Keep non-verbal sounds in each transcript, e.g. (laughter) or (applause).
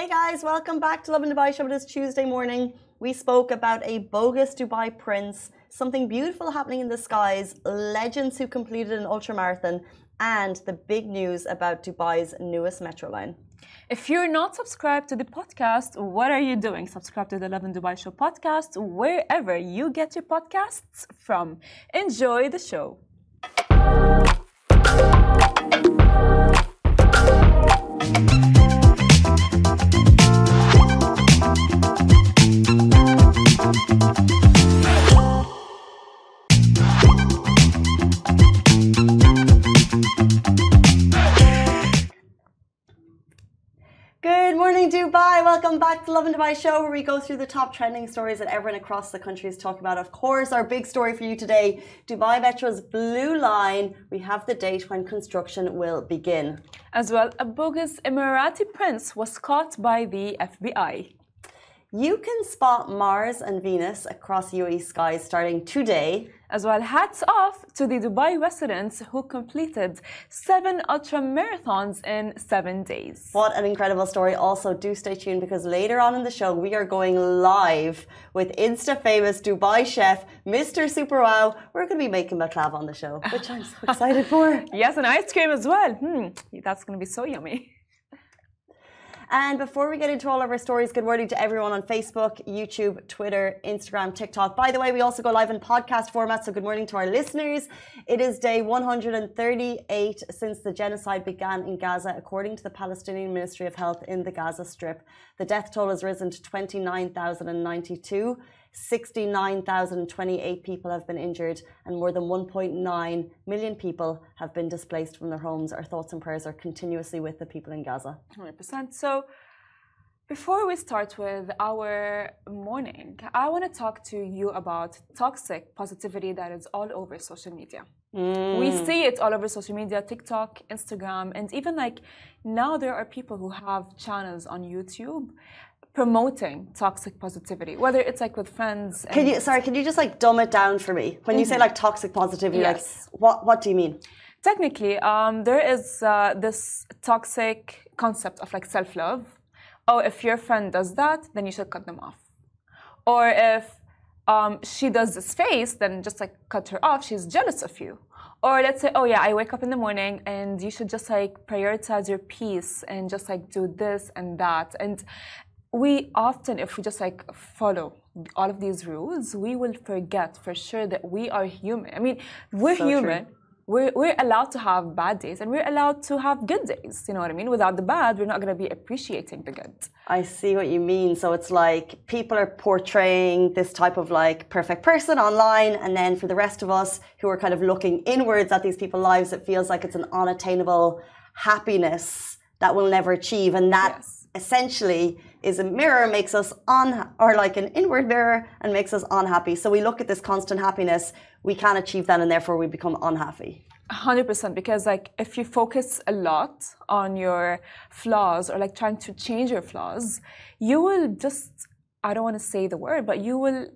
Hey guys, welcome back to Lovin Dubai Show. It is Tuesday morning. We spoke about a bogus Dubai prince, something beautiful happening in the skies, legends who completed an ultramarathon, and the big news about Dubai's newest metro line. If you're not subscribed to the podcast, what are you doing? Subscribe to the Lovin Dubai Show podcast wherever you get your podcasts from. Enjoy the show. Dubai. Welcome back to Lovin Dubai Show, where we go through the top trending stories that everyone across the country is talking about. Of course, our big story for you today Dubai Metro's Blue Line. We have the date when construction will begin. As well, a bogus Emirati prince was caught by the FBI. You can spot Mars and Venus across UAE skies starting today. As well, hats off to the Dubai residents who completed seven ultra marathons in seven days. What an incredible story. Also, do stay tuned because later on in the show, we are going live with Insta famous Dubai chef, Mr. Super Wow. We're going to be making baklava on the show, which I'm so (laughs) excited for. Yes, and ice cream as well. Hmm, that's going to be so yummy. And before we get into all of our stories, good morning to everyone on Facebook, YouTube, Twitter, Instagram, TikTok. By the way, we also go live in podcast format, so good morning to our listeners. It is day 138 since the genocide began in Gaza, according to the Palestinian Ministry of Health in the Gaza Strip. The death toll has risen to 29,092. 69,028 people have been injured and more than 1.9 million people have been displaced from their homes. Our thoughts and prayers are continuously with the people in Gaza. 100%. So, before we start with our morning, I want to talk to you about toxic positivity that is all over social media. Mm. We see it all over social media TikTok, Instagram, and even like now there are people who have channels on YouTube promoting toxic positivity, whether it's like with friends. Can you sorry? Can you just like dumb it down for me? When mm-hmm. you say mm-hmm. like toxic positivity, yes. like what what do you mean? Technically, um, there is uh, this toxic concept of like self love. Oh, if your friend does that, then you should cut them off. Or if um, she does this face, then just like cut her off. She's jealous of you. Or let's say, oh yeah, I wake up in the morning and you should just like prioritize your peace and just like do this and that. And we often, if we just like follow all of these rules, we will forget for sure that we are human. I mean, we're so human. True. We're, we're allowed to have bad days and we're allowed to have good days. You know what I mean? Without the bad, we're not going to be appreciating the good. I see what you mean. So it's like people are portraying this type of like perfect person online. And then for the rest of us who are kind of looking inwards at these people's lives, it feels like it's an unattainable happiness that we'll never achieve. And that yes. Essentially is a mirror makes us on or like an inward mirror and makes us unhappy. So we look at this constant happiness, we can't achieve that and therefore we become unhappy. 100% because like if you focus a lot on your flaws or like trying to change your flaws, you will just I don't want to say the word, but you will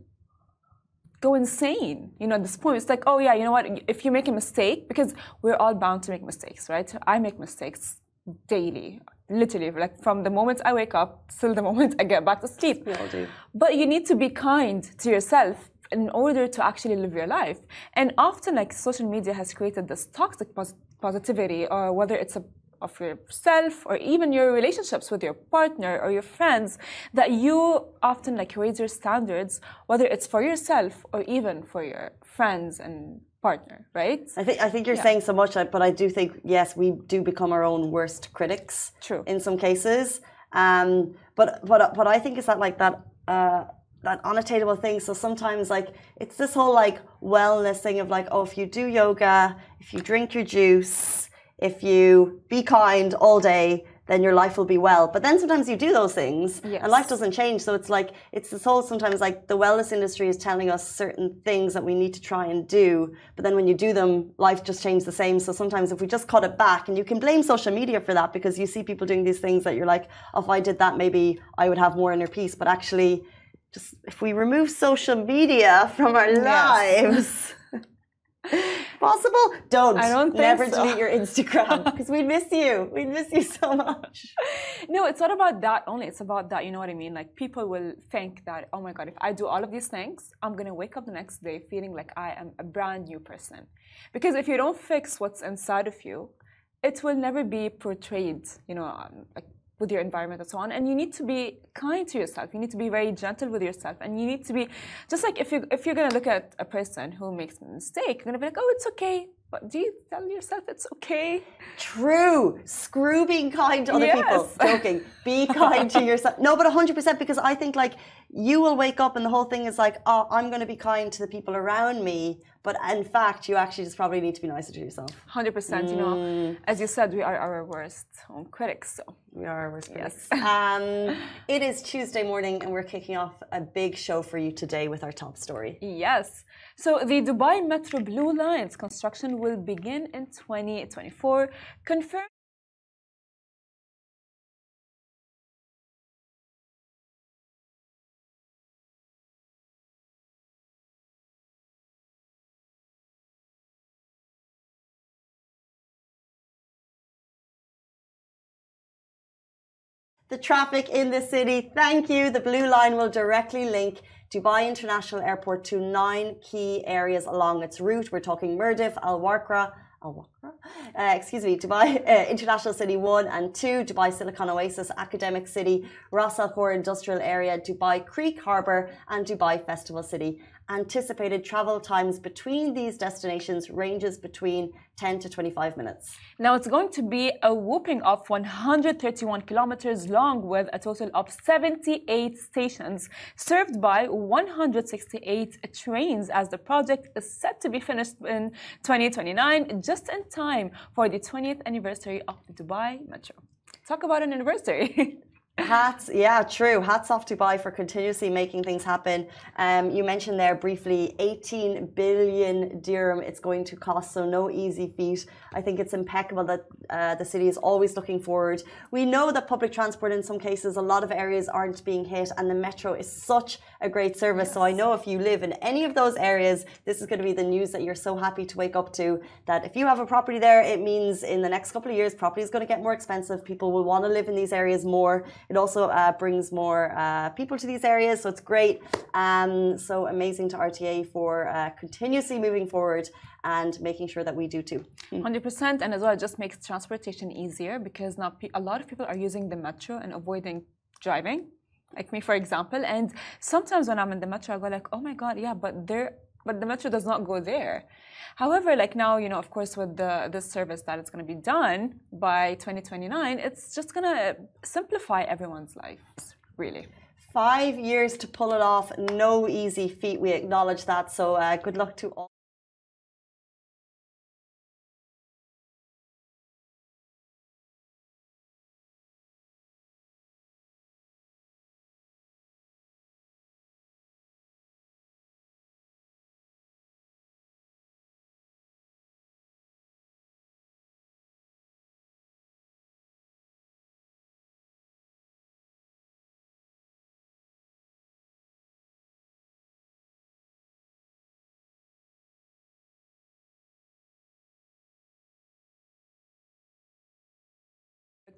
go insane. You know, at this point, it's like, oh yeah, you know what? If you make a mistake, because we're all bound to make mistakes, right? I make mistakes daily literally like from the moment i wake up till the (laughs) moment i get back to sleep. But you need to be kind to yourself in order to actually live your life. And often like social media has created this toxic pos- positivity or whether it's a of yourself or even your relationships with your partner or your friends that you often like raise your standards whether it's for yourself or even for your friends and partner, right? I think I think you're yeah. saying so much, but I do think yes, we do become our own worst critics. True. In some cases, um, but what what I think is that like that. Uh, that unattainable thing. So sometimes, like, it's this whole like wellness thing of like, oh, if you do yoga, if you drink your juice, if you be kind all day, then your life will be well. But then sometimes you do those things yes. and life doesn't change. So it's like, it's this whole sometimes like the wellness industry is telling us certain things that we need to try and do. But then when you do them, life just changes the same. So sometimes if we just cut it back, and you can blame social media for that because you see people doing these things that you're like, oh, if I did that, maybe I would have more inner peace. But actually, just if we remove social media from our yes. lives. (laughs) Possible? Don't. I don't think Never so. delete your Instagram (laughs) because we'd miss you. We'd miss you so much. No, it's not about that only. It's about that, you know what I mean? Like people will think that, oh my God, if I do all of these things, I'm going to wake up the next day feeling like I am a brand new person. Because if you don't fix what's inside of you, it will never be portrayed, you know, um, like with your environment and so on. And you need to be kind to yourself. You need to be very gentle with yourself. And you need to be just like if you if you're gonna look at a person who makes a mistake, you're gonna be like, oh, it's okay. But do you tell yourself it's okay? True. Screw being kind to other people. Yes. Joking. Be kind to (laughs) yourself. No, but 100% because I think like you will wake up and the whole thing is like, oh, I'm going to be kind to the people around me. But in fact, you actually just probably need to be nicer to yourself. Hundred percent. You know, as you said, we are our worst own critics. So We are our worst critics. Yes. (laughs) Um, it is Tuesday morning and we're kicking off a big show for you today with our top story. yes. So the Dubai Metro Blue Lines construction will begin in 2024. Confirmed. The traffic in the city, thank you. The Blue Line will directly link Dubai International Airport to nine key areas along its route. We're talking Mirdif, Al Warqa, Al Warqa, uh, excuse me, Dubai uh, International City 1 and 2, Dubai Silicon Oasis Academic City, Ras Al Khor Industrial Area, Dubai Creek Harbour, and Dubai Festival City. Anticipated travel times between these destinations ranges between 10 to 25 minutes. Now it's going to be a whooping of 131 kilometers long with a total of 78 stations served by 168 trains as the project is set to be finished in 2029 just in time for the 20th anniversary of the Dubai Metro. Talk about an anniversary. (laughs) Hats, yeah, true. Hats off Dubai for continuously making things happen. Um, you mentioned there briefly 18 billion dirham it's going to cost, so no easy feat. I think it's impeccable that uh, the city is always looking forward. We know that public transport in some cases, a lot of areas aren't being hit, and the metro is such a great service. So I know if you live in any of those areas, this is going to be the news that you're so happy to wake up to. That if you have a property there, it means in the next couple of years, property is going to get more expensive. People will want to live in these areas more. It also uh, brings more uh, people to these areas, so it's great. Um, so amazing to RTA for uh, continuously moving forward and making sure that we do too. 100% and as well it just makes transportation easier because now a lot of people are using the metro and avoiding driving like me for example and sometimes when i'm in the metro i go like oh my god yeah but there but the metro does not go there however like now you know of course with the this service that it's going to be done by 2029 it's just going to simplify everyone's lives really Five years to pull it off, no easy feat. We acknowledge that. So uh, good luck to all.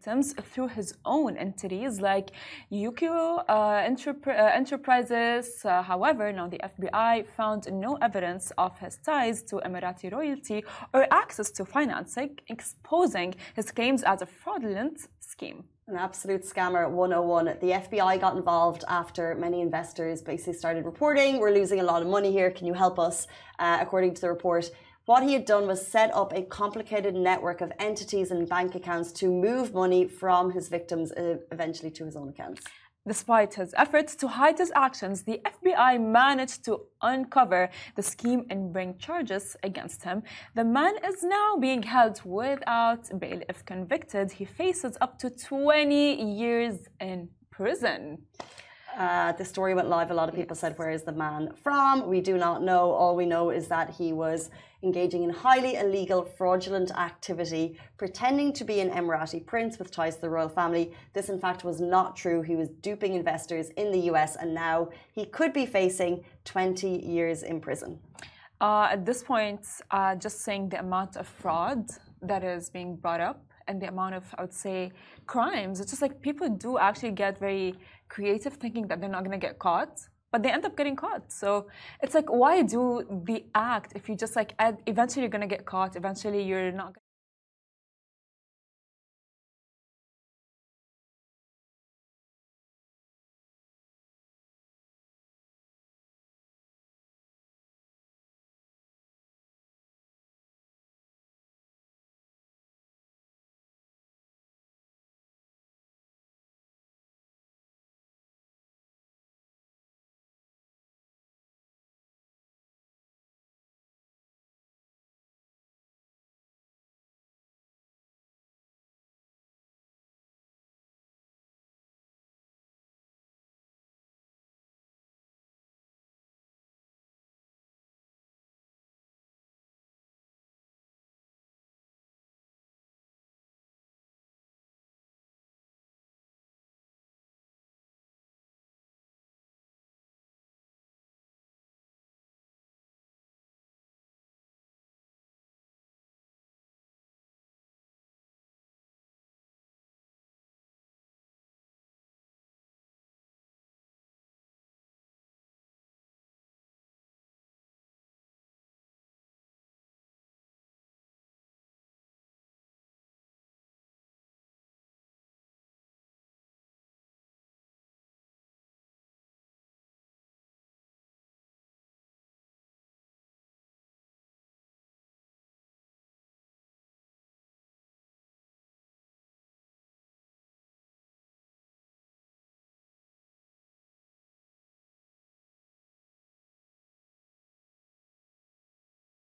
Through his own entities like Yukio uh, uh, Enterprises. Uh, however, now the FBI found no evidence of his ties to Emirati royalty or access to financing, exposing his claims as a fraudulent scheme. An absolute scammer 101. The FBI got involved after many investors basically started reporting, we're losing a lot of money here, can you help us? Uh, according to the report, what he had done was set up a complicated network of entities and bank accounts to move money from his victims uh, eventually to his own accounts. Despite his efforts to hide his actions, the FBI managed to uncover the scheme and bring charges against him. The man is now being held without bail. If convicted, he faces up to 20 years in prison. Uh, the story went live. A lot of people said, Where is the man from? We do not know. All we know is that he was engaging in highly illegal, fraudulent activity, pretending to be an Emirati prince with ties to the royal family. This, in fact, was not true. He was duping investors in the US, and now he could be facing 20 years in prison. Uh, at this point, uh, just saying the amount of fraud that is being brought up and the amount of, I would say, crimes. It's just like people do actually get very creative thinking that they're not going to get caught, but they end up getting caught. So it's like, why do the act if you just like, eventually you're to get caught, eventually you're not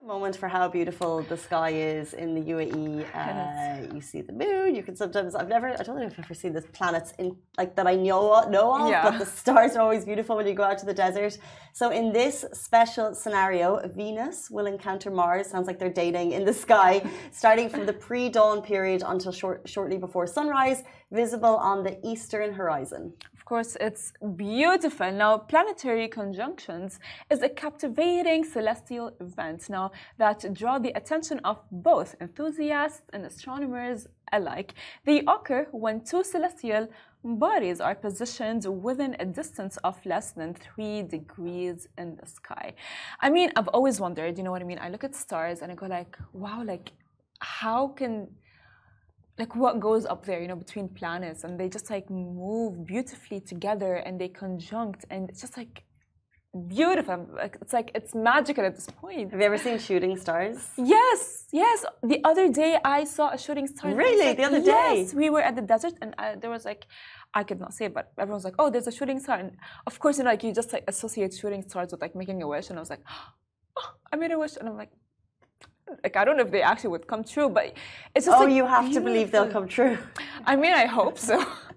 moment for how beautiful the sky is in the UAE. Uh, you see the moon. You can sometimes. I've never. I don't know if I've ever seen this planets in like that I know know of. Yeah. But the stars are always beautiful when you go out to the desert. So in this special scenario, Venus will encounter Mars. Sounds like they're dating in the sky, (laughs) starting from the pre-dawn period until short, shortly before sunrise, visible on the eastern horizon. Course, it's beautiful. Now, planetary conjunctions is a captivating celestial event now that draw the attention of both enthusiasts and astronomers alike. They occur when two celestial bodies are positioned within a distance of less than three degrees in the sky. I mean, I've always wondered, you know what I mean? I look at stars and I go like, wow, like how can like what goes up there you know between planets and they just like move beautifully together and they conjunct and it's just like beautiful. It's like it's magical at this point. Have you ever seen shooting stars? Yes yes. The other day i saw a shooting star really? like, the other day? yes. We were at the desert and I, there was like i could not say it but everyone's like oh there's a shooting star. And of course you know like you just like associate shooting stars with like making a wish and i was like oh, (gasps) i made a wish. And i'm like like I don't know if they actually would come true, but it's just oh, like, you have to believe they'll come true. I mean, I hope so. (laughs)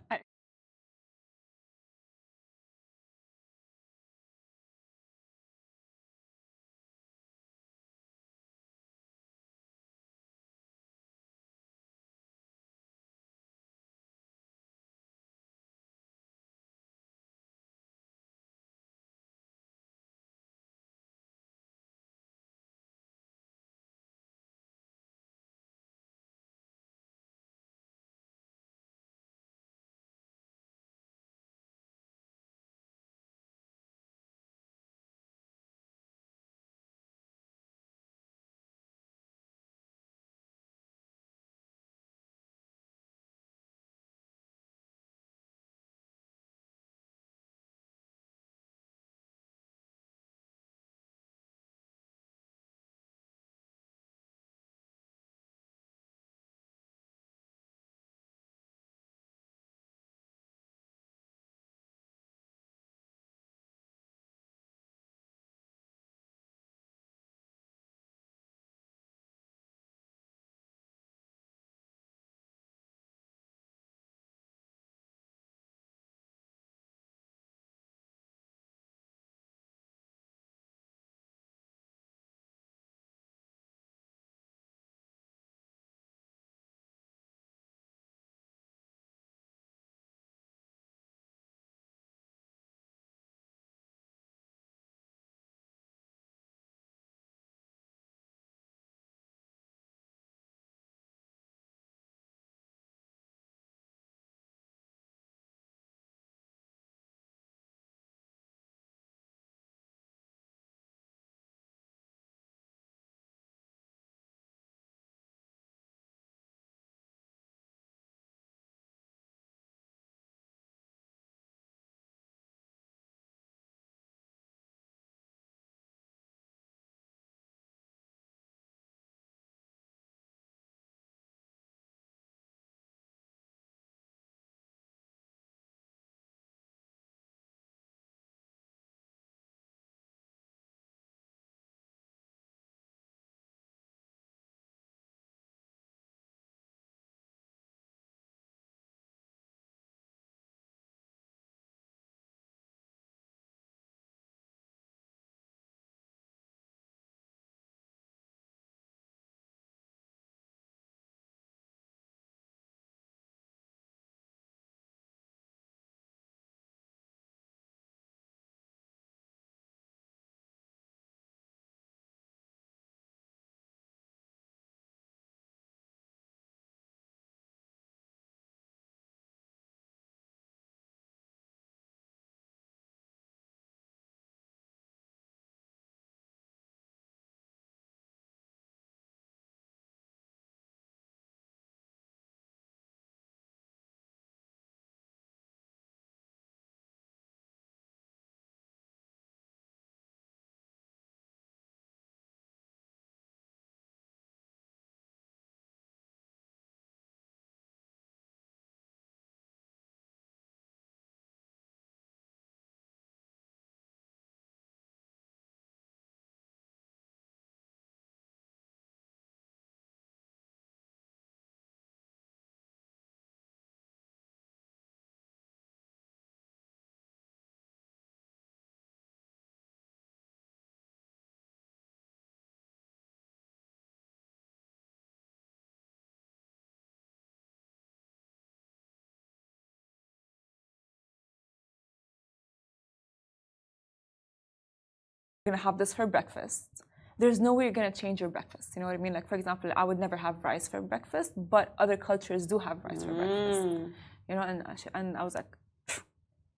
gonna have this for breakfast. There's no way you're gonna change your breakfast. You know what I mean? Like for example, I would never have rice for breakfast, but other cultures do have rice for breakfast. Mm. You know, and I, and I was like,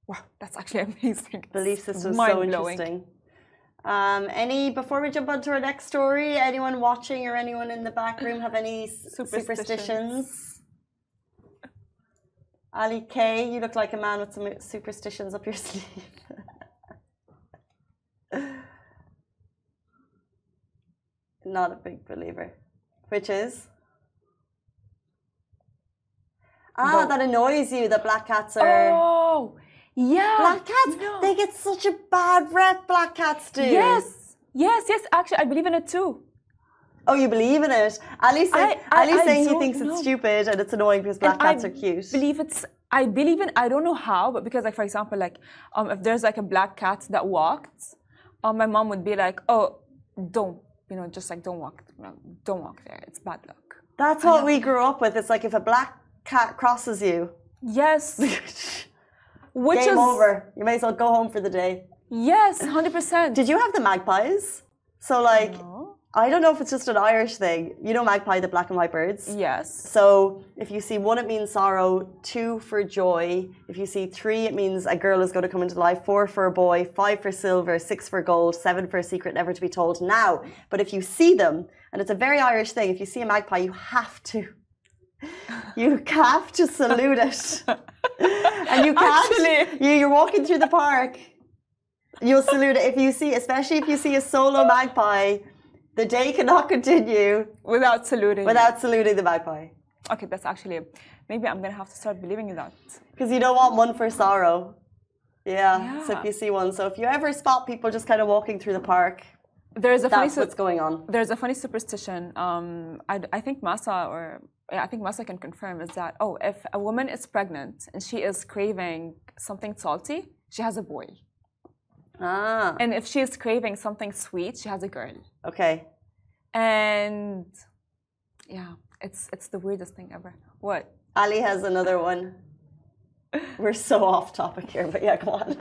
wow, that's actually (laughs) amazing. Belief system is so interesting. Um, any before we jump on to our next story, anyone watching or anyone in the back room have any s- superstitions? Ali K, you look like a man with some superstitions up your (laughs) sleeve. Not a big believer. Which is? Ah, But- that annoys you that black cats are. Oh, yeah. Black cats, No. they get such a bad rep, black cats do. Yes, yes, yes. Actually, I believe in it too. Oh, you believe in it? Ali's saying, I- I- Ali's I saying he thinks it's stupid and it's annoying because black And cats I are cute. believe it's. I believe in. I don't know how, but because like for example, like um, if there's like a black cat that walked, um, my mom would be like, oh, don't, you know, just like don't walk, no, don't walk there. It's bad luck. That's what we grew up with. It's like if a black cat crosses you, Yes, (laughs) which game is over. You may as well go home for the day. yes, hundred percent. Did you have the magpies? So, like, I don't know if it's just an Irish thing. You know, magpie, the black and white birds. Yes. So if you see one, it means sorrow. Two for joy. If you see three, it means a girl is going to come into life. Four for a boy. Five for silver. Six for gold. Seven for a secret never to be told. Now, but if you see them, and it's a very Irish thing, if you see a magpie, you have to. (laughs) You have to salute it, (laughs) and you can't. Actually. You, you're walking through the park. You'll salute it if you see, especially if you see a solo magpie. The day cannot continue Without saluting. without saluting the magpie. Okay, that's actually. Maybe I'm gonna have to start believing in that. Because you don't want one for sorrow. Yeah. So if you see one, so if you ever spot people just kind of walking through the park, There's a funny. that's su- what's going on. there's a funny superstition. Um, I, I think Masa or yeah, I think Masa can confirm is that oh, if a woman is pregnant and she is craving something salty, she has a boy, Ah. and if she is craving something sweet, she has a girl. Okay. And yeah, it's it's the weirdest thing ever. What? Ali has another one. We're so off topic here, but yeah, come on.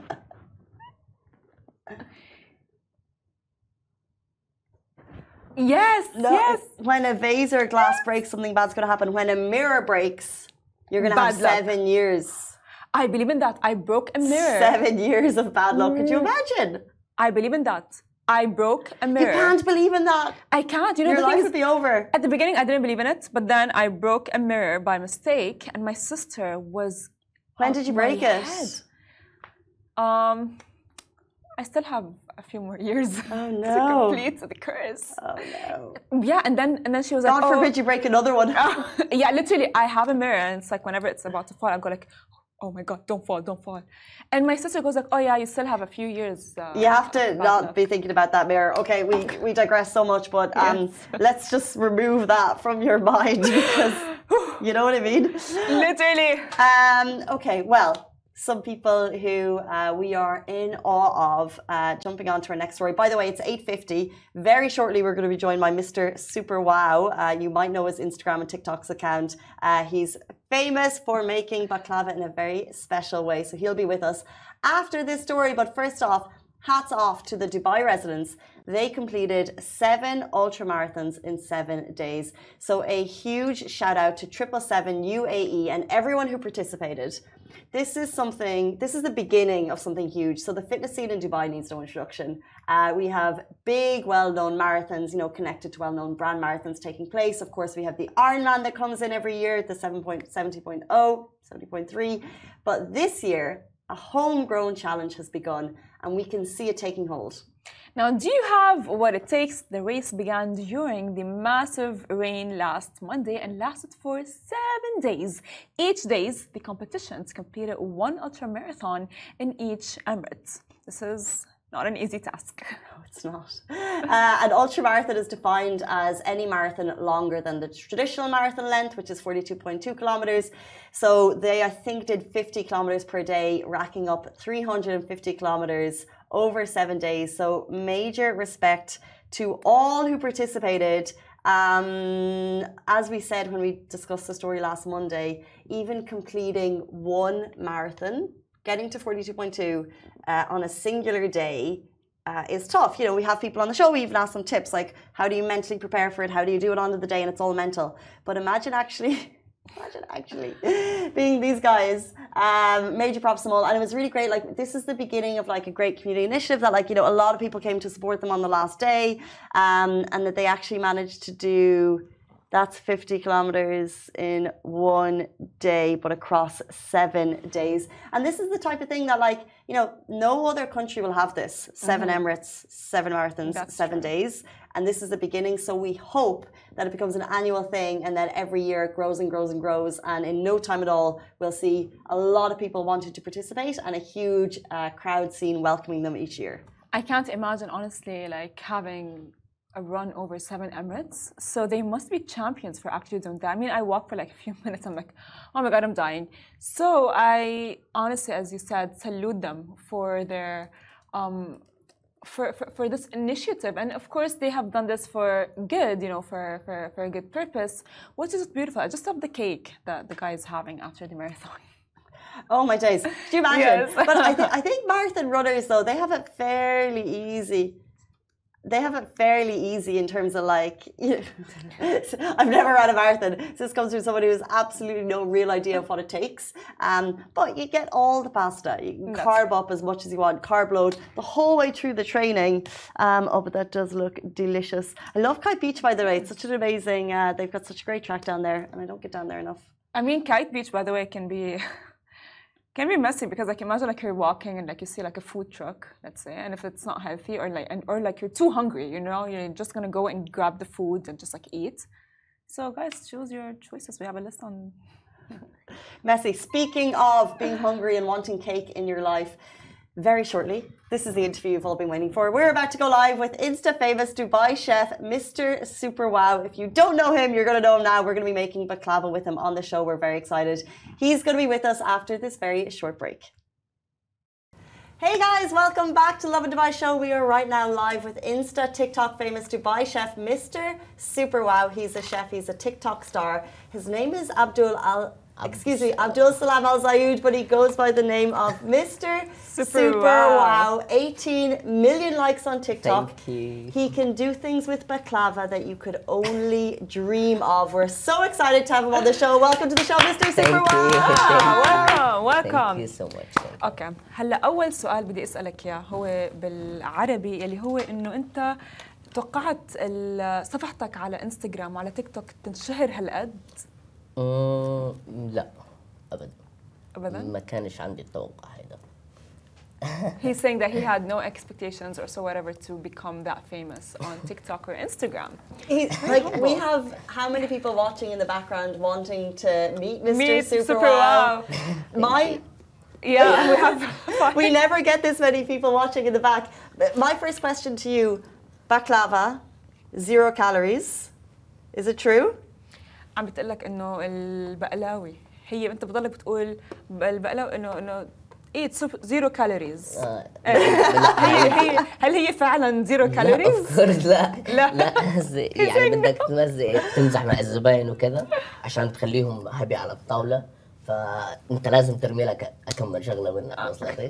Yes, No, yes. When a vase or glass breaks, something bad's going to happen. When a mirror breaks, you're going to have luck. seven years. I believe in that. I broke a mirror. Seven years of bad luck. Could you Mm. imagine? I believe in that. I broke a mirror. You can't believe in that. I can't. You know Your the thing life would be over. At the beginning, I didn't believe in it, but then I broke a mirror by mistake, and my sister was. When did you break it? head. Um, I still have a few more years Oh, (laughs) to no. complete the curse. Oh no. Yeah, and then and then she was God like, God forbid you break another one. (laughs) yeah, literally, I have a mirror, and it's like whenever it's about to fall, I go like, "Oh my god, don't fall, don't fall," and my sister goes like, "Oh yeah, you still have a few years." Uh, You have to not luck." be thinking about that mirror. Okay, we, we digress so much, but um, Yes. let's just remove that from your (laughs) mind because (laughs) you know what I mean. Literally. Um, okay, well, some people who uh, we are in awe of. Uh, jumping on to our next story. By the way, it's eight fifty. Very shortly, we're going to be joined by Mr. Super Wow. Uh, you might know his Instagram and TikTok's account. Uh, he's famous for making baklava in a very special way, so he'll be with us after this story. But first off. Hats off to the Dubai residents. They completed seven ultra marathons in seven days. So, a huge shout out to 777 UAE and everyone who participated. This is something, this is the beginning of something huge. So, the fitness scene in Dubai needs no introduction. Uh, we have big, well known marathons, you know, connected to well known brand marathons taking place. Of course, we have the Ironman that comes in every year, the 7.70.0, 70.3. But this year, a homegrown challenge has begun and we can see it taking hold. Now, do you have what it takes? The race began during the massive rain last Monday and lasted for seven days. Each day, the competitions completed one ultra marathon in each emirate. This is not an easy task. (laughs) No, it's not. Uh, an ultra marathon is defined as any marathon longer than the traditional marathon length, which is 42.2 kilometers. So they, I think, did 50 kilometers per day, racking up 350 kilometers over seven days. So major respect to all who participated. Um, as we said when we discussed the story last Monday, even completing one marathon, getting to 42.2 uh, on a singular day uh, is tough. You know, we have people on the show. We even ask them tips like, how do you mentally prepare for it? How do you do it under the day? And it's all mental. But imagine actually. (laughs) Imagine actually (laughs) being these guys. Um, major props to them all, and it was really great. Like this is the beginning of like a great community initiative that like you know a lot of people came to support them on the last day, um, and that they actually managed to do that's 50 kilometers in one day, but across seven days. And this is the type of thing that, like, you know, no other country will have this 7 Emirates, seven marathons, That's seven days. And this is the beginning. So we hope that it becomes an annual thing and that every year it grows and grows and grows. And in no time at all, we'll see a lot of people wanting to participate and a huge uh, crowd scene welcoming them each year. I can't imagine, honestly, like having a run over seven Emirates. So they must be champions for actually doing that. I mean, I walk for like (laughs) a few minutes. I'm like, oh my God, I'm dying. So I honestly, as you said, salute them for their. Um, for, for, for this initiative and of course they have done this for good you know for, for, for a good purpose which is beautiful i just love the cake that the guy is having after the marathon (laughs) Oh my days! Do you imagine? Yes. but I, (laughs) th- I think marathon runners though they have it fairly easy. They have it fairly easy in terms of like. (laughs) You I've never run a marathon. So this comes from somebody who has absolutely no real idea of what it takes. Um, but you get all the pasta. You can That's carb up as much as you want, carb load the whole way through the training. Um, oh, but that does look delicious. I love Kite Beach by the way. It's such an amazing. Uh, they've got such a great track down there, and I don't get down there enough. I mean, Kite Beach, by the way, can be (laughs) can be messy because like imagine like you're walking and like you see like a food truck, let's say, and if it's not healthy or like and or like you're too hungry, you know, you're just gonna go and grab the food and just like eat. So guys, choose your choices. We have a list on. (laughs) Messy. Speaking of being hungry and wanting cake in your life, very shortly, this is the interview you've all been waiting for. We're about to go live with Insta famous Dubai chef, Mr. Super Wow. If you don't know him, you're going to know him now. We're going to be making baklava with him on the show. We're very excited. He's going to be with us after this very short break. Hey guys, welcome back to Lovin Dubai Show. We are right now live with Insta TikTok famous Dubai chef, Mr. Super Wow. He's a chef, he's a TikTok star. His name is Abdul Al. Excuse me, Abdul Salam Al Zayed, but he goes by the name of (laughs) Mr. Super Wow. Wow. 18 million likes on TikTok. Thank you. He can do things with baklava that you could only dream of. We're so excited to have him on the show. Welcome to the show, Mr. Super Thank you. Wow. welcome, Thank welcome. you so much. Thank you. اوكي هلا اول سؤال بدي اسالك اياه هو بالعربي اللي هو انه انت توقعت ال- صفحتك على انستغرام وعلى تيك توك تنشهر هالقد مم، لا ابدا ابدا ما كانش عندي التوقع هذا (laughs) He's saying that he had no expectations or so whatever to become that famous on TikTok or Instagram. He, (laughs) like we have how many people watching in the background wanting to meet Mr. Meet Super, Super Wow. Wow. (laughs) My Yeah, we have. we never get this many people watching in the back. But My first question to you, baklava, zero calories. Is it true? عم بتقول لك إنه البقلاوي. هي أنت بتضلك بتقول البقلاوي انه إنه ايت زيرو كالوريز هي هي هل هي فعلا زيرو كالوريز؟ لا. لا. لا (laughs) يعني بدك تمزق تمزح مع الزباين وكذا عشان تخليهم هابي على الطاولة. فانت لازم ترمي لك اكمل شغله منها وصلت إيه؟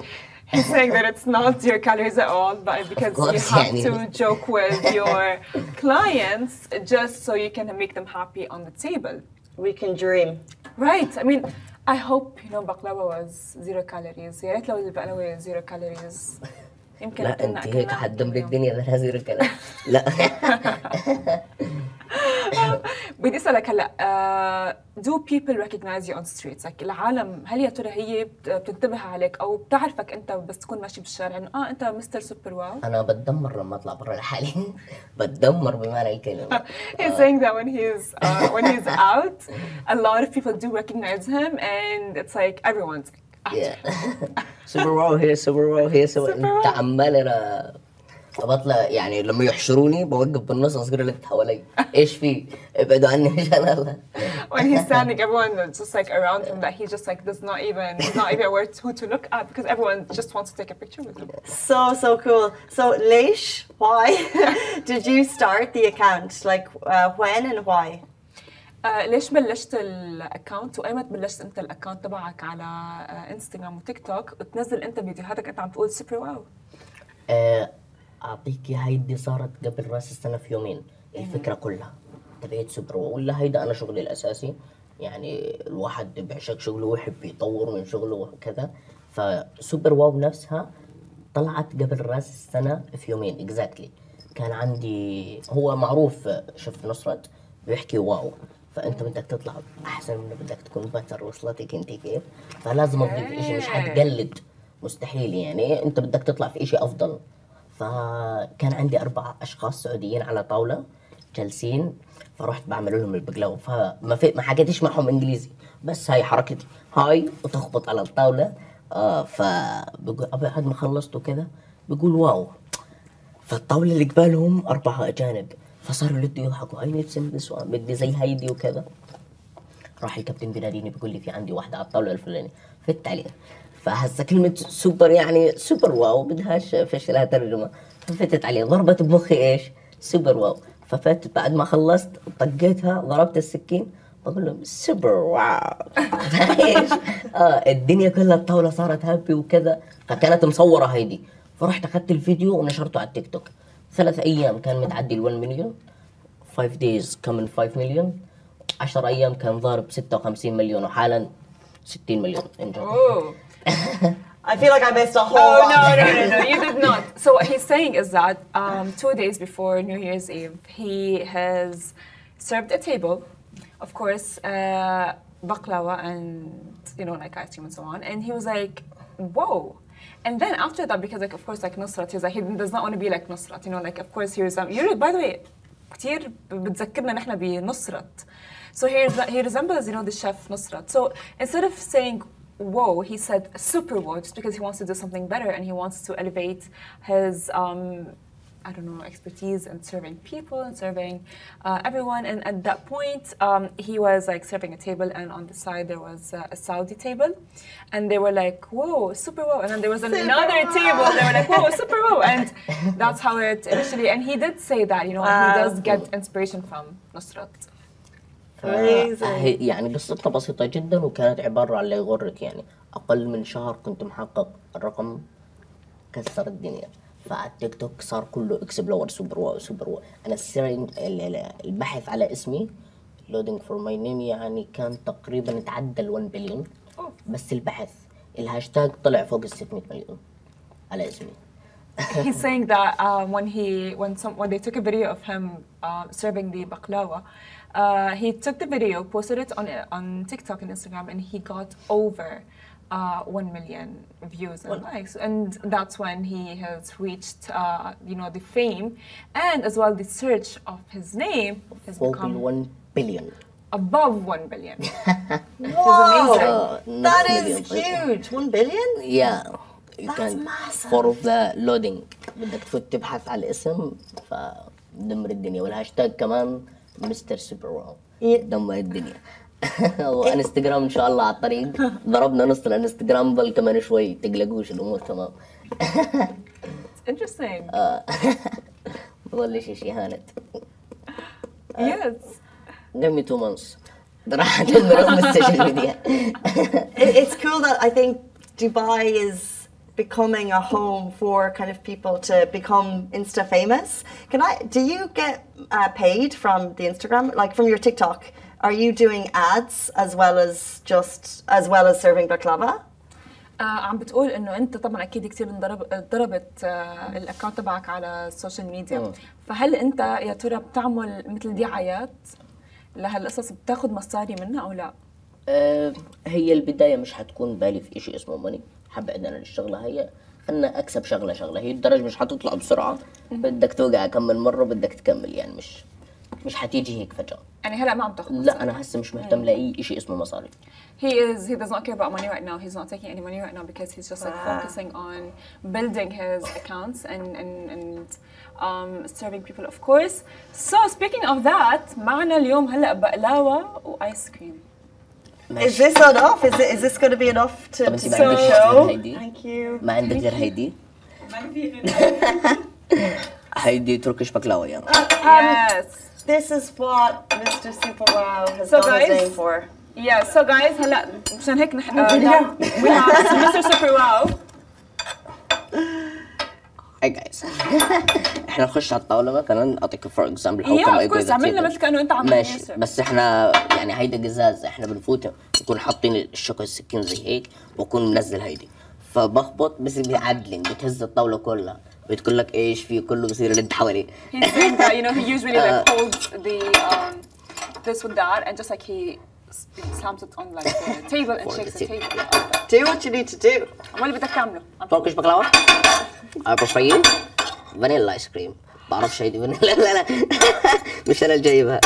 He's saying (laughs) that it's not zero calories at all, but because you course, have يعني. to joke with your (laughs) clients just so you can make them happy on the table. We can dream. Right. I mean, I hope you know baklava was zero calories. يا ريت لو البقلاوة zero calories. (laughs) يمكن لا انت هيك حتدمري. الدنيا بدها زيرو كلام لا. (laughs) بدي أسألك هلأ do people recognize you on streets like العالم هل يا ترى هي بت- بتنتبه عليك أو بتعرفك أنت بس تكون ماشي بالشارع إنه آه أنت مستر سوبر واو أنا بتدمر لما أطلع برا لحالي. (laughs) بتدمر بمعنى الكلمة. (laughs) He's saying that when he's uh, when he's out, a lot of people do recognize him, and it's like everyone's. سوبر واو هي سوبر واو هي سوبر انت. عمال أنا بطلع يعني لما يحشروني بوقف بالنص اصير الف حوالي إيش في ابعدوا عني مشان الله when he's standing, everyone is just like around him that he just like does not even he's not even aware who to look at because everyone just wants to take a picture with him. So so cool. So Leish, why did you start the account? Like uh, when and why? آه ليش بلشت الاكونت وأيمت بلشت أنت الاكونت تبعك على آه إنستغرام وتيك توك؟ وتنزل أنت فيديوهاتك؟ أنت عم تقول سوبر واو آه اعطيك يا هيدي صارت قبل رأس السنة في يومين الفكرة كلها. تبعت سوبر واو ولا هيدا أنا شغلي الأساسي. يعني الواحد بيعشق شغله ويحب يطور من شغله وكذا. فسوبر واو نفسها طلعت قبل رأس السنة في يومين اكزاكتلي كان عندي هو معروف شيف نصرت بيحكي واو فأنت بدك تطلع أحسن من بدك تكون بتر وصلتك أنت كيف. فلازم تضيف شيء مش حتقلد. مستحيل يعني. أنت بدك تطلع في شيء أفضل. فكان عندي أربع أشخاص سعوديين على طاولة جالسين. فرحت بعمل لهم البقلاوة. فما في ما حكيتش معهم إنجليزي. بس هاي حركتي. هاي وتخبط على الطاولة. آه فبقول بعد ما خلصت وكذا بقول واو. فالطاولة اللي قبالهم أربعة أجانب. فصاروا يردوا يضحكوا. اي نيد ذس بدي زي هيدي وكذا. راح الكابتن بيناديني بيقول لي في عندي واحدة على الطاوله الفلانية. فت عليه فهسه كلمة سوبر يعني سوبر واو بدهاش فيش لها ترجمة. ففتت عليه. ضربت بمخي إيش؟ سوبر واو. ففت بعد ما خلصت طقيتها ضربت السكين. بقول لهم سوبر واو. إيش؟ (laughs) آه الدنيا كلها الطاولة صارت هابي وكذا. فكانت مصورة هيدي. فرحت أخذت الفيديو ونشرته على التيك توك. ثلاث ايام كان متعدي ال 1 مليون 5 days كمان 5 مليون 10 ايام كان ضارب 56 مليون وحالا 60 مليون انجو Oh. (laughs) I feel like I missed a whole Oh lot. no, no, no, no! You did not. So what he's saying is that um, two days before New Year's Eve, he has served a table, of course, uh, baklava and you know like ice cream and so on, and he was like, "Whoa!" And then after that, because like of course like Nusrat, he's like he does not want to be like Nusrat, you know, like of course he's um, you're by the way كتير بتذكرنا نحن بنصرت. So he he resembles you know the chef Nusrat. So instead of saying whoa, he said super whoa, just because he wants to do something better and he wants to elevate his, um, I don't know, expertise in serving people and serving uh, everyone. And at that point, um, he was like serving a table, and on the side there was uh, a Saudi table, and they were like, whoa, super whoa. And then there was another wow. table, they were like, whoa, super whoa. And (laughs) that's how it initially, and he did say that, you know, he Wow. does get inspiration from Nusrat. Amazing. هي- يعني قصتها بسيطة جدا وكانت عبارة عن اللي يغرك يعني أقل من شهر كنت محقق الرقم كسر الدنيا فعلى التيك توك صار كله اكسبلور سوبر واو سوبر واو أنا السيرين ال- ال- البحث على اسمي لودينج فور ماي نيم يعني كان تقريبا تعدى ال 1 بليون. بس البحث الهاشتاج طلع فوق ال 600 مليون على اسمي (laughs) He's saying that um, when he when some when they took a video of him uh, serving the baklawa, uh, he took the video, posted it on on TikTok and Instagram, and he got over uh, one million views and likes, and that's when he has reached uh, you know the fame, and as well the search of his name has فوق ال become 1 بليون above one billion. (laughs) Whoa, amazing. that Next is million person. huge. One billion? Yeah. You That's can massive. for of the loading بدك تفوت تبحث على الاسم فدمر الدنيا والهاشتاج كمان مستر سوبر واو Yeah. دمر الدنيا وانستغرام ان شاء الله على الطريق ضربنا نص الانستغرام بل كمان شوي تقلقوش الأمور تمام interesting. بظل شيء شيء هانت yes. give me two months راح ادمر ام السوشيال ميديا it's cool that I think Dubai is becoming a home for kind of people to become insta famous. Can I? Do you get uh, paid from the Instagram, like from your TikTok? Are you doing ads as well as just as well as serving baklava? آه عم بتقول إنه أنت طبعا أكيد كثير انضرب ضربت آه الاكونت تبعك على السوشيال ميديا مم. فهل أنت يا ترى بتعمل مثل دعايات لهالقصص بتاخذ مصاري منها أو لا؟ آه، هي البداية مش حتكون بالي في إشي اسمه ماني حبعد أنا الشغلة هي خلنا أكسب شغلة شغلة. هي الدرج مش حتطلع بسرعة. بدك توقع كم من مرة بدك تكمل. يعني مش مش حتيجي هيك فجأة يعني هلا ما عم تاخذ لا أنا هسه مش مهتم لأي إشي اسمه مصاري He is. He does not care about money right now. He's not taking any money right now because he's just like focusing on building his accounts and and and um, serving people, of course. So speaking of that, معنا اليوم هلا بقلاوة وآيس كريم. Is this enough? Is it? Is this going to be enough to, ما so غير show? هيدي Thank you. ما عندك غير هيدي هيدي تركيش بقلاوة يعني Yes. This is what Mr. Super Wow has So done his guys- name for. Yeah. So guys, هلا مشان هيك نحن uh, we have Mr. Super Wow. هاي جايز (laughs) إحنا نخش على الطاولة مثلا أعطيك فور اكزامبل Yeah, of course. عملنا مثل كأنه أنت عم ماشي. بس إحنا يعني هيدا قزاز إحنا بنفوت نكون حاطين الشوكة السكين زي هيك وأكون منزل هيدي فبخبط بس بيعدلن بتهز الطاولة كلها بتقول لك إيش في كله حواليه. He's saying that you know he usually like (laughs) holds the um, this with that and just like he slams it on like the table and shakes the table. Do what you need to do. امال اللي بدك تعمله؟ عم تركش بقلاوه بروفايل فانيلا ايس كريم بعرفش هيدي فانيلا لا لا (laughs) مش أنا اللي جايبها.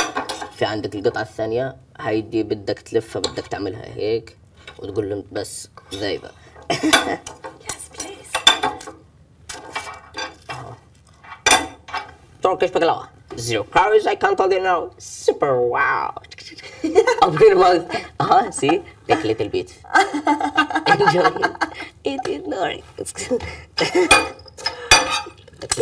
في عندك القطعة الثانية. هيدي بدك تلفها بدك تعملها هيك. وتقول لهم بس ذايبه (laughs) Turkish baklava. Zero calories, I can't tell you now. Super wow. Open your mouth. Uh-huh, see? Take a little bit. (laughs) Enjoy it. Eat it, Nori. (laughs) (laughs) It's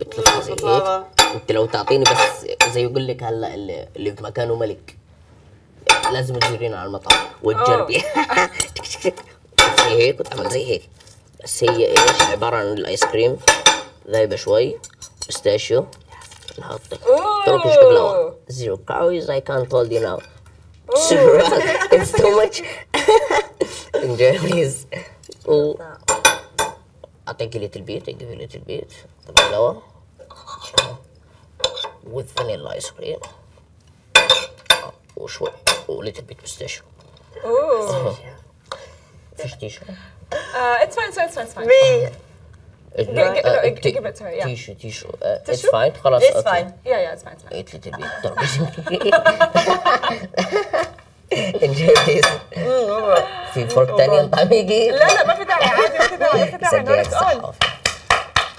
بتلفها زي هيك انت لو تعطيني بس زي يقول لك هلا اللي, اللي في مكانه ملك لازم تجرين على المطعم وتجربي زي هيك وتعمل زي هيك بس هي إيش عباره عن الايس كريم ذايبه شوي بيستاشيو نحط تركش بقلاوه زيرو calories I can't hold you now it's too much enjoy please و اعطيك little bit I give you little bit بقلاوه with vanilla ice cream وشوي و little bit pistachio Ooh. فيش تيشو Uh, it's fine, it's fine, it's fine, it's fine. Gi- gi- no, gi- give it to her, yeah. تيشو تيشو اتس Tissue? فاين خلاص It's أوكي. fine. Yeah, yeah, it's fine, it's fine. Eat little bit. Enjoy this. في فرق تاني طعم يجي لا لا ما في داعي عادي ما في داعي ما في داعي it's صح on.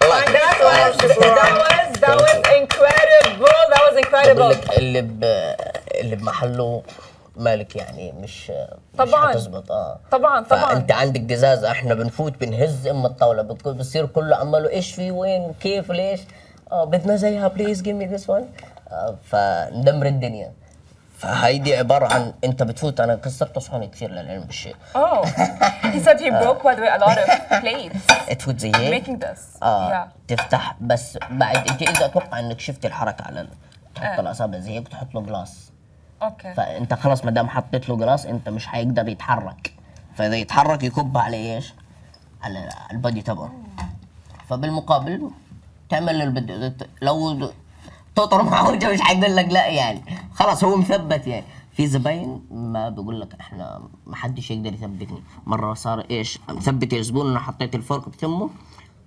والله That was, that was, that was incredible. That was incredible. اللي. اللي بمحله مالك يعني مش طبعاً. مش هتزبط آه. طبعا طبعا. فأنت عندك جزازه إحنا بنفوت بنهز أم الطاولة بتكون بصير كله عماله إيش في وين كيف ليش؟ آه بدنا زيها بليز جيف مي ذس وان فندمر الدنيا. فهيدي عبارة عن أنت بتفوت أنا كسرت صحوني كثير للعلم بالشيء. Oh, he said he broke by the way a lot of plates. تفوت زي هيك making this. آه Yeah. تفتح بس بعد انت اذا أتوقع إنك شفت الحركة على تحط آه. الاصابع زي هيك وتحط له جلاس Okay. فأنت خلاص ما دام حطيت له جلاس أنت مش حيقدر يتحرك. فإذا يتحرك يكب على إيش؟ على البادي تبعه. فبالمقابل تعمل اللي بده لو تطر وجهه مش حيقول لك لا يعني. خلاص هو مثبت يعني. في زباين ما بقول لك إحنا ما حدش يقدر يثبتني. مرة صار إيش؟ مثبت الزبون أنا حطيت الفرق بتمه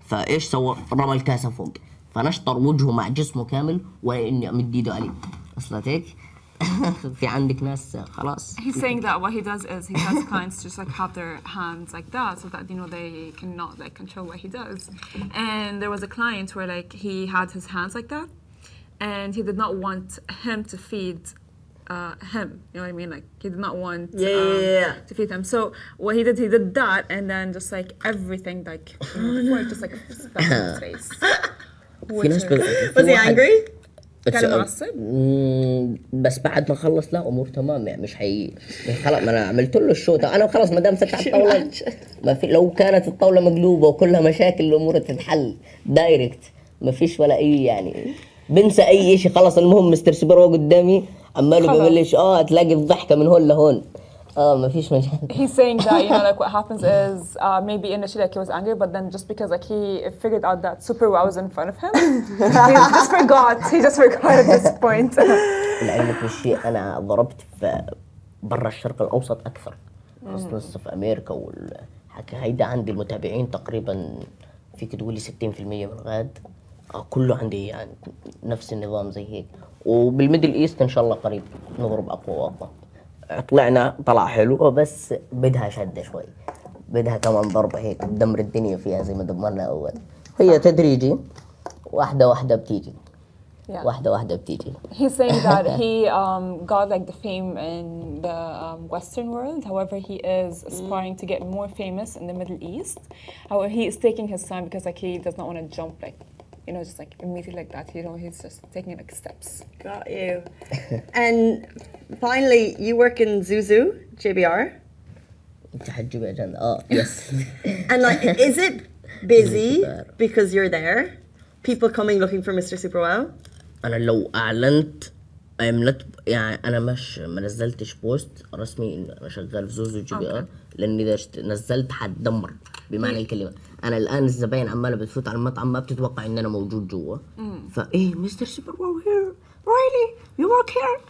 فإيش سوى؟ رمى الكاسة فوق. فنشطر وجهه مع جسمه كامل ولا اني أمد إيده عليه. وصلت هيك؟ (laughs) في عندك ناس خلاص He's saying that what he does is he tells (laughs) clients to just like have their hands like that so that you know they cannot like control what he does. And there was a client where like he had his hands like that and he did not want him to feed uh, him. You know what I mean? Like he did not want Yeah, yeah, yeah. to feed him. So what he did, he did that and then just like everything like (laughs) you know, before it just like splashed in his face. في ناس Which ب... is- في Was he واحد- angry? بس- كان معصب؟ بس بعد ما خلص لا أمور تمام يعني مش حي خلاص ما أنا عملت له الشو ده أنا خلاص ما دام على (laughs) الطاولة ما في لو كانت الطاولة مقلوبة وكلها مشاكل الأمور تتحل دايركت ما فيش ولا أي يعني بنسى أي شيء خلاص المهم مستر سوبر هو قدامي عمال خلاص. ببلش آه تلاقي الضحكة من هون لهون آه ما فيش مجال. He's saying that you know (laughs) like what happens is uh, maybe initially like he was angry but then just because like he figured out that super wow was in front of him (laughs) he just forgot he just forgot at this point. (laughs) لعلمك بالشيء أنا ضربت في برا الشرق الأوسط أكثر خصوصا في أمريكا والحكي هيدا عندي المتابعين تقريبا فيك تقولي 60% من غاد. آه كله عندي يعني نفس النظام زي هيك. وبالميدل إيست إن شاء الله قريب نضرب أقوى وأقوى. طلعنا طلع حلو بس بدها شده شوي بدها كمان ضربه هيك تدمر الدنيا فيها زي ما دمرنا اول هي تدريجي واحدة واحدة بتيجي Yeah. واحدة واحدة بتيجي he's saying that he um, got like the fame in the um, western world however he is aspiring to get more famous in the middle east however he is taking his time because like he does not want to jump like you know, just like immediately like that. You know, he's just taking like steps. Got you. (laughs) and finally, you work in Zuzu JBR. Oh, yes. (laughs) and like, is it busy because you're there? People coming looking for Mr. Super Wow? أنا لو أعلنت I'm not يعني أنا مش ما نزلتش بوست رسمي إن أنا شغال في زوزو جي بي آر لأن إذا نزلت هتدمر بمعنى الكلمة أنا الآن الزباين عمالة بتفوت على المطعم ما بتتوقع ان أنا موجود جوا. فايه مستر سوبر واو هير رايلي يو ورك هير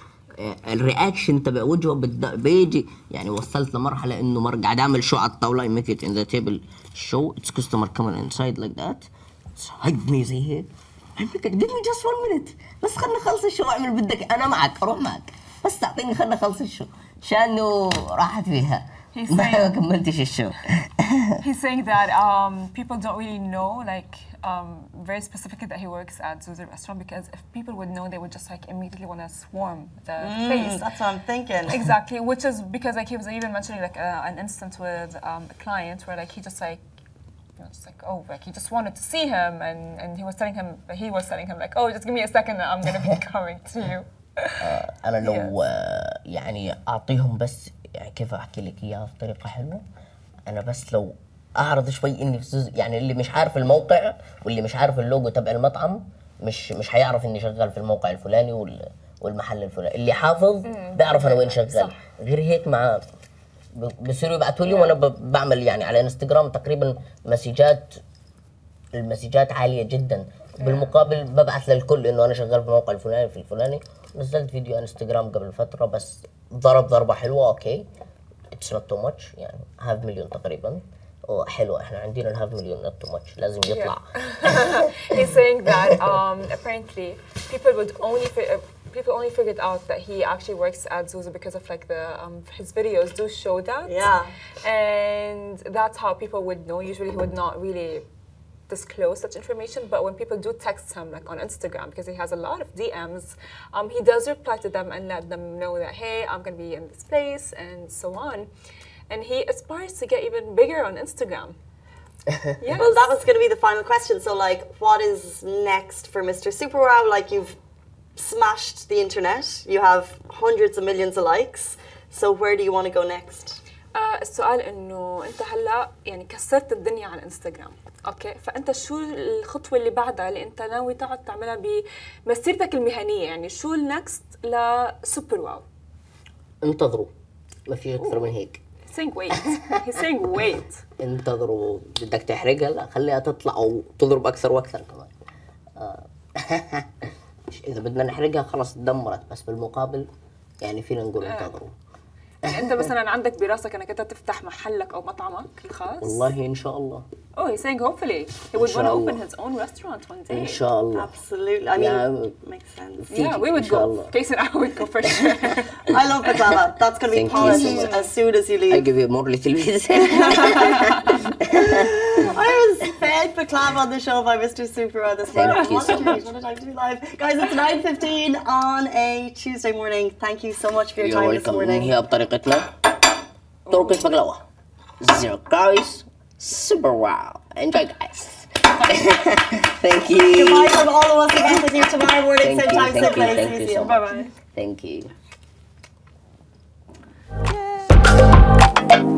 الرياكشن تبع وجهه بيجي. يعني وصلت لمرحلة إنه مر قاعد اعمل شو على الطاوله ميك ات ان ذا تيبل شو اتس كاستمر كمان انسايد لايك ذات هاجمني زي هيك. Give me just one minute. بس خلنا نخلص الشو اعمل بدك. أنا معك أروح معك. بس تعطيني خلنا نخلص الشو. شانه راحت فيها؟ He's ما saying- (laughs) كملتش الشو (laughs) He's saying that um, people don't really know, like, um, very specifically that he works at Zuzu restaurant because if people would know, they would just like immediately want to swarm the place. That's what I'm thinking. (laughs) Exactly, which is because like he was even mentioning like uh, an instance with um, a client where like he just like you know, just like oh like he just wanted to see him and, and he was telling him he was telling him like oh just give me a second I'm gonna be coming to you. انا لو آه، يعني اعطيهم بس يعني كيف أحكي لك إياها بطريقة حلوة؟ أنا بس لو أعرض شوي إني في يعني اللي مش عارف الموقع واللي مش عارف اللوجو تبع المطعم مش مش هيعرف إني شغال في الموقع الفلاني وال والمحل الفلاني. اللي حافظ بيعرف أنا وين شغال. غير هيك مع بصيروا يبعثوا لي وأنا بعمل يعني على إنستغرام تقريبا مسجات المسجات عالية جدا. بالمقابل ببعث للكل إنه أنا شغال في الموقع الفلاني في الفلاني. نزلت فيديو إنستغرام قبل فترة بس ضرب ضربه حلوه اوكي اتس نوت تو ماتش يعني هاف مليون تقريبا حلو احنا عندنا الهاف مليون نوت تو ماتش لازم يطلع (laughs) He's saying that um, apparently people would only fi- uh, people only figured out that he actually works at Zuzu because of like the um, his videos do show that. Yeah. And that's how people would know. Usually he would not really disclose such information, but when people do text him like on Instagram because he has a lot of DMs, um, he does reply to them and let them know that hey, I'm gonna be in this place and so on. And he aspires to get even bigger on Instagram. (laughs) yes. Well, that was going to be the final question. So, like, what is next for Mr. Super Wow? Like, you've smashed the internet. You have hundreds of millions of likes. So, where do you want to go next? آه السؤال انه انت هلا يعني كسرت الدنيا على الانستغرام أوكي. فأنت شو الخطوة اللي بعدها اللي أنت ناوي تقعد تعملها بمسيرتك المهنية؟ يعني شو النكست لسوبر واو انتظروا ما في أكثر من هيك. Saying wait. (laughs) He's saying wait. انتظروا. بدك تحرقها لا خليها تطلع أو تضرب أكثر وأكثر كمان. آه. مش (laughs) إذا بدنا نحرقها خلاص تدمرت. بس بالمقابل يعني فينا نقول انتظروا. يعني أنت مثلا عندك براسك إنك أنت تفتح محلك أو مطعمك الخاص؟ والله إن شاء الله. Oh, he's saying hopefully he would إن want to شاء open الله. his own restaurant one day. ان شاء الله Absolutely. I mean, Yeah. makes sense. Yeah, we would إن شاء go. الله. Casey and I would go for sure. (laughs) I love baklava. That's going to be Thank you so polished much. as soon as you I leave. give you more little bit (laughs) (laughs) I was fed baklava on the show by Mr. Super Wow this Thank morning. you What so a treat. What a time to be live. Guys, it's 9.15 on a Tuesday morning. Thank you so much for your You're time this welcome morning. ننهيها بطريقتنا طرق البقلاوة zero calories super wow. Enjoy, guys. (laughs) thank (laughs) you. Goodbye from all of us again with you tomorrow morning, same time, same place. Thank you so bye bye. Thank you. Yay.